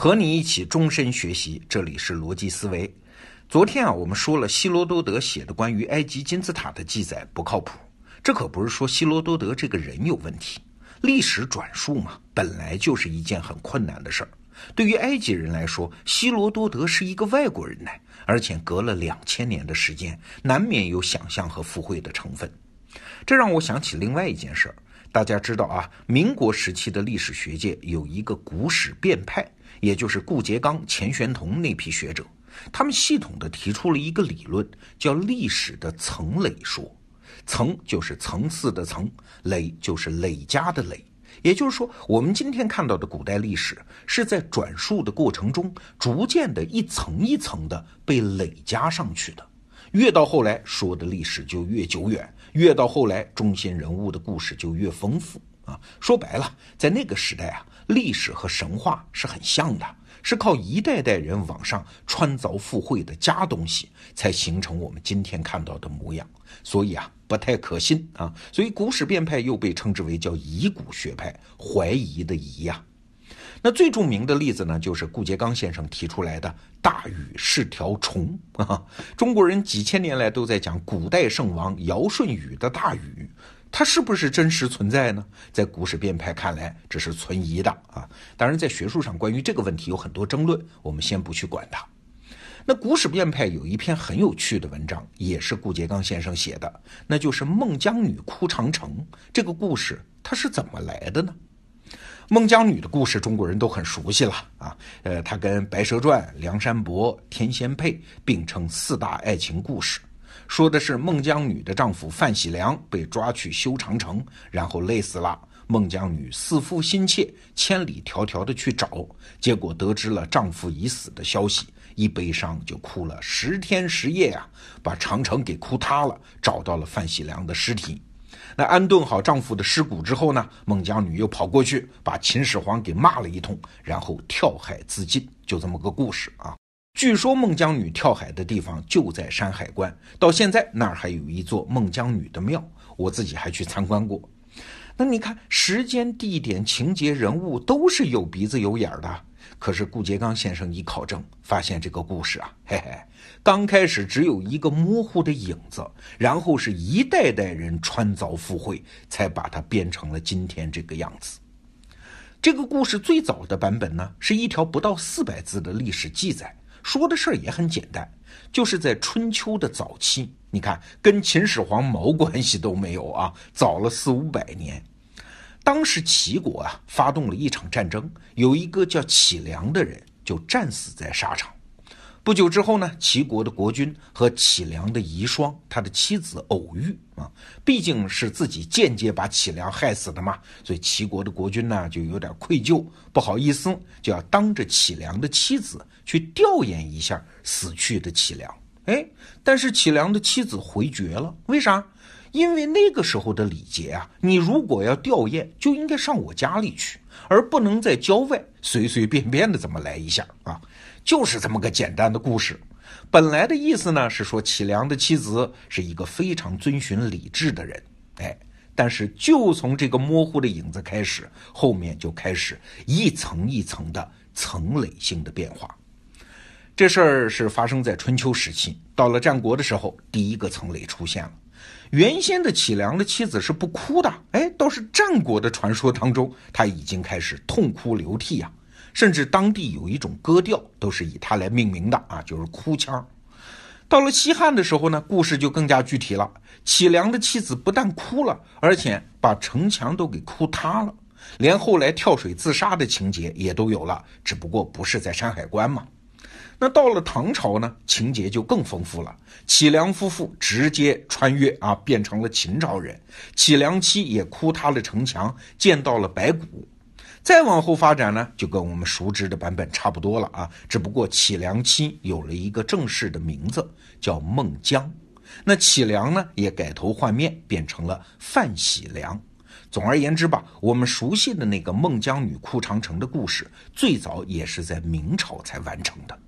和你一起终身学习，这里是逻辑思维。昨天啊，我们说了希罗多德写的关于埃及金字塔的记载不靠谱，这可不是说希罗多德这个人有问题。历史转述嘛，本来就是一件很困难的事儿。对于埃及人来说，希罗多德是一个外国人呢，而且隔了两千年的时间，难免有想象和附会的成分。这让我想起另外一件事儿。大家知道啊，民国时期的历史学界有一个古史变派。也就是顾颉刚、钱玄同那批学者，他们系统的提出了一个理论，叫历史的层累说。层就是层次的层，累就是累加的累。也就是说，我们今天看到的古代历史，是在转述的过程中，逐渐的一层一层的被累加上去的。越到后来，说的历史就越久远；越到后来，中心人物的故事就越丰富。啊，说白了，在那个时代啊。历史和神话是很像的，是靠一代代人往上穿凿附会的加东西，才形成我们今天看到的模样。所以啊，不太可信啊。所以古史变派又被称之为叫疑古学派，怀疑的疑呀。那最著名的例子呢，就是顾颉刚先生提出来的“大禹是条虫”啊。中国人几千年来都在讲古代圣王尧舜禹的大禹。它是不是真实存在呢？在古史变派看来，这是存疑的啊。当然，在学术上关于这个问题有很多争论，我们先不去管它。那古史变派有一篇很有趣的文章，也是顾颉刚先生写的，那就是孟姜女哭长城这个故事，它是怎么来的呢？孟姜女的故事，中国人都很熟悉了啊。呃，她跟《白蛇传》《梁山伯》《天仙配》并称四大爱情故事。说的是孟姜女的丈夫范喜良被抓去修长城，然后累死了。孟姜女思夫心切，千里迢迢的去找，结果得知了丈夫已死的消息，一悲伤就哭了十天十夜呀，把长城给哭塌了。找到了范喜良的尸体，那安顿好丈夫的尸骨之后呢，孟姜女又跑过去把秦始皇给骂了一通，然后跳海自尽，就这么个故事啊。据说孟姜女跳海的地方就在山海关，到现在那儿还有一座孟姜女的庙，我自己还去参观过。那你看，时间、地点、情节、人物都是有鼻子有眼儿的。可是顾颉刚先生一考证，发现这个故事啊，嘿嘿，刚开始只有一个模糊的影子，然后是一代代人穿凿附会，才把它编成了今天这个样子。这个故事最早的版本呢，是一条不到四百字的历史记载。说的事儿也很简单，就是在春秋的早期，你看跟秦始皇毛关系都没有啊，早了四五百年。当时齐国啊发动了一场战争，有一个叫杞梁的人就战死在沙场。不久之后呢，齐国的国君和杞梁的遗孀，他的妻子偶遇啊，毕竟是自己间接把杞梁害死的嘛，所以齐国的国君呢就有点愧疚，不好意思，就要当着杞梁的妻子去吊唁一下死去的杞梁。哎，但是杞梁的妻子回绝了，为啥？因为那个时候的礼节啊，你如果要吊唁，就应该上我家里去，而不能在郊外随随便便的这么来一下啊。就是这么个简单的故事，本来的意思呢是说启良的妻子是一个非常遵循礼制的人，哎，但是就从这个模糊的影子开始，后面就开始一层一层的层累性的变化。这事儿是发生在春秋时期，到了战国的时候，第一个层累出现了。原先的启良的妻子是不哭的，哎，倒是战国的传说当中，他已经开始痛哭流涕呀。甚至当地有一种歌调都是以他来命名的啊，就是哭腔。到了西汉的时候呢，故事就更加具体了。启良的妻子不但哭了，而且把城墙都给哭塌了，连后来跳水自杀的情节也都有了，只不过不是在山海关嘛。那到了唐朝呢，情节就更丰富了。启良夫妇直接穿越啊，变成了秦朝人。启良妻也哭塌了城墙，见到了白骨。再往后发展呢，就跟我们熟知的版本差不多了啊，只不过启良妻有了一个正式的名字，叫孟姜。那启良呢，也改头换面，变成了范喜良。总而言之吧，我们熟悉的那个孟姜女哭长城的故事，最早也是在明朝才完成的。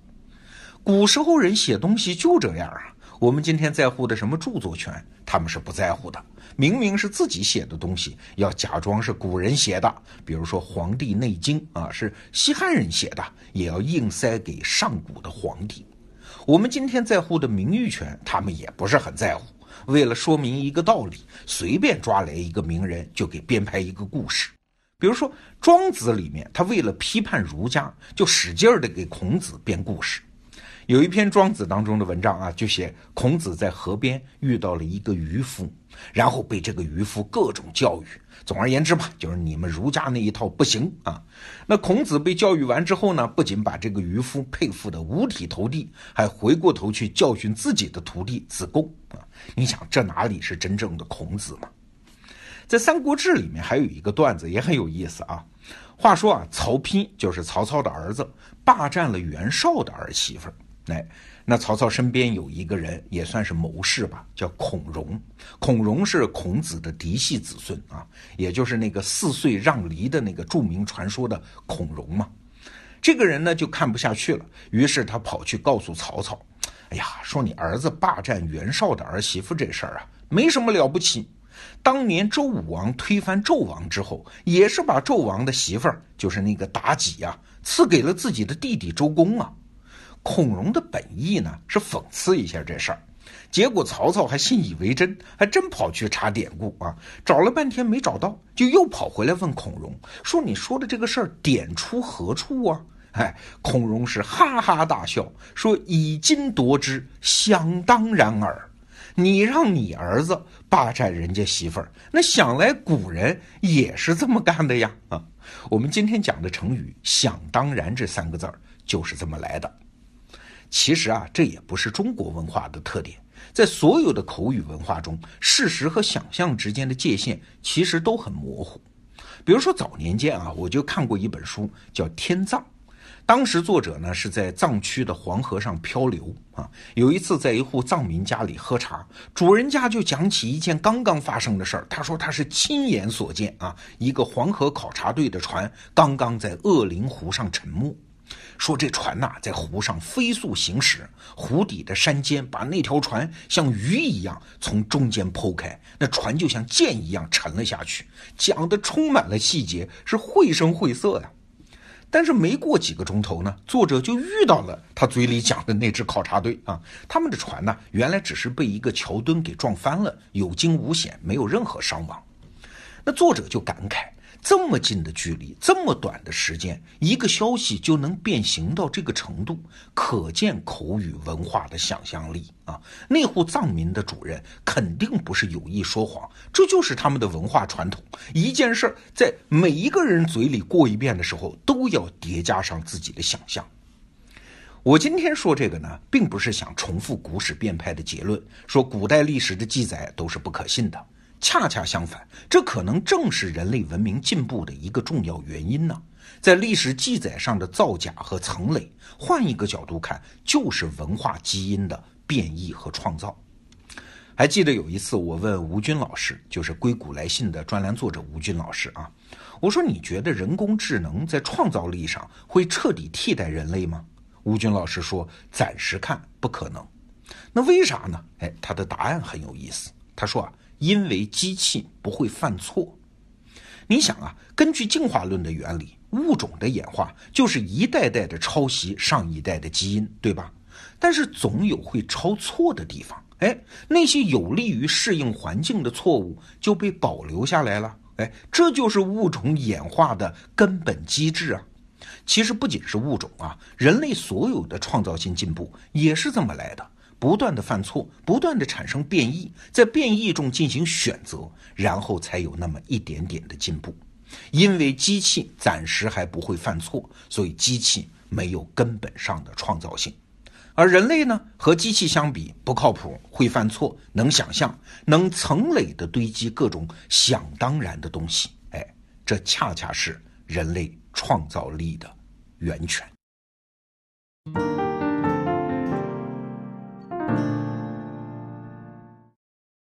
古时候人写东西就这样啊。我们今天在乎的什么著作权，他们是不在乎的。明明是自己写的东西，要假装是古人写的，比如说《黄帝内经》啊，是西汉人写的，也要硬塞给上古的皇帝。我们今天在乎的名誉权，他们也不是很在乎。为了说明一个道理，随便抓来一个名人就给编排一个故事。比如说《庄子》里面，他为了批判儒家，就使劲儿的给孔子编故事。有一篇《庄子》当中的文章啊，就写孔子在河边遇到了一个渔夫，然后被这个渔夫各种教育。总而言之吧，就是你们儒家那一套不行啊。那孔子被教育完之后呢，不仅把这个渔夫佩服的五体投地，还回过头去教训自己的徒弟子贡啊。你想，这哪里是真正的孔子嘛？在《三国志》里面还有一个段子也很有意思啊。话说啊，曹丕就是曹操的儿子，霸占了袁绍的儿媳妇儿。哎，那曹操身边有一个人，也算是谋士吧，叫孔融。孔融是孔子的嫡系子孙啊，也就是那个四岁让梨的那个著名传说的孔融嘛。这个人呢就看不下去了，于是他跑去告诉曹操：“哎呀，说你儿子霸占袁绍的儿媳妇这事儿啊，没什么了不起。当年周武王推翻纣王之后，也是把纣王的媳妇儿，就是那个妲己呀，赐给了自己的弟弟周公啊。”孔融的本意呢是讽刺一下这事儿，结果曹操还信以为真，还真跑去查典故啊，找了半天没找到，就又跑回来问孔融说：“你说的这个事儿典出何处啊？”哎，孔融是哈哈大笑说：“以今夺之，想当然耳。你让你儿子霸占人家媳妇儿，那想来古人也是这么干的呀！啊，我们今天讲的成语‘想当然’这三个字儿就是这么来的。”其实啊，这也不是中国文化的特点，在所有的口语文化中，事实和想象之间的界限其实都很模糊。比如说早年间啊，我就看过一本书叫《天葬》，当时作者呢是在藏区的黄河上漂流啊，有一次在一户藏民家里喝茶，主人家就讲起一件刚刚发生的事儿，他说他是亲眼所见啊，一个黄河考察队的船刚刚在鄂陵湖上沉没。说这船呐，在湖上飞速行驶，湖底的山尖把那条船像鱼一样从中间剖开，那船就像箭一样沉了下去。讲的充满了细节，是绘声绘色呀。但是没过几个钟头呢，作者就遇到了他嘴里讲的那支考察队啊，他们的船呢，原来只是被一个桥墩给撞翻了，有惊无险，没有任何伤亡。那作者就感慨。这么近的距离，这么短的时间，一个消息就能变形到这个程度，可见口语文化的想象力啊！那户藏民的主人肯定不是有意说谎，这就是他们的文化传统。一件事儿在每一个人嘴里过一遍的时候，都要叠加上自己的想象。我今天说这个呢，并不是想重复古史变派的结论，说古代历史的记载都是不可信的。恰恰相反，这可能正是人类文明进步的一个重要原因呢。在历史记载上的造假和层累，换一个角度看，就是文化基因的变异和创造。还记得有一次，我问吴军老师，就是《硅谷来信》的专栏作者吴军老师啊，我说你觉得人工智能在创造力上会彻底替代人类吗？吴军老师说，暂时看不可能。那为啥呢？哎，他的答案很有意思，他说啊。因为机器不会犯错，你想啊，根据进化论的原理，物种的演化就是一代代的抄袭上一代的基因，对吧？但是总有会抄错的地方，哎，那些有利于适应环境的错误就被保留下来了，哎，这就是物种演化的根本机制啊。其实不仅是物种啊，人类所有的创造性进步也是这么来的。不断的犯错，不断的产生变异，在变异中进行选择，然后才有那么一点点的进步。因为机器暂时还不会犯错，所以机器没有根本上的创造性。而人类呢，和机器相比不靠谱，会犯错，能想象，能层累的堆积各种想当然的东西。哎，这恰恰是人类创造力的源泉。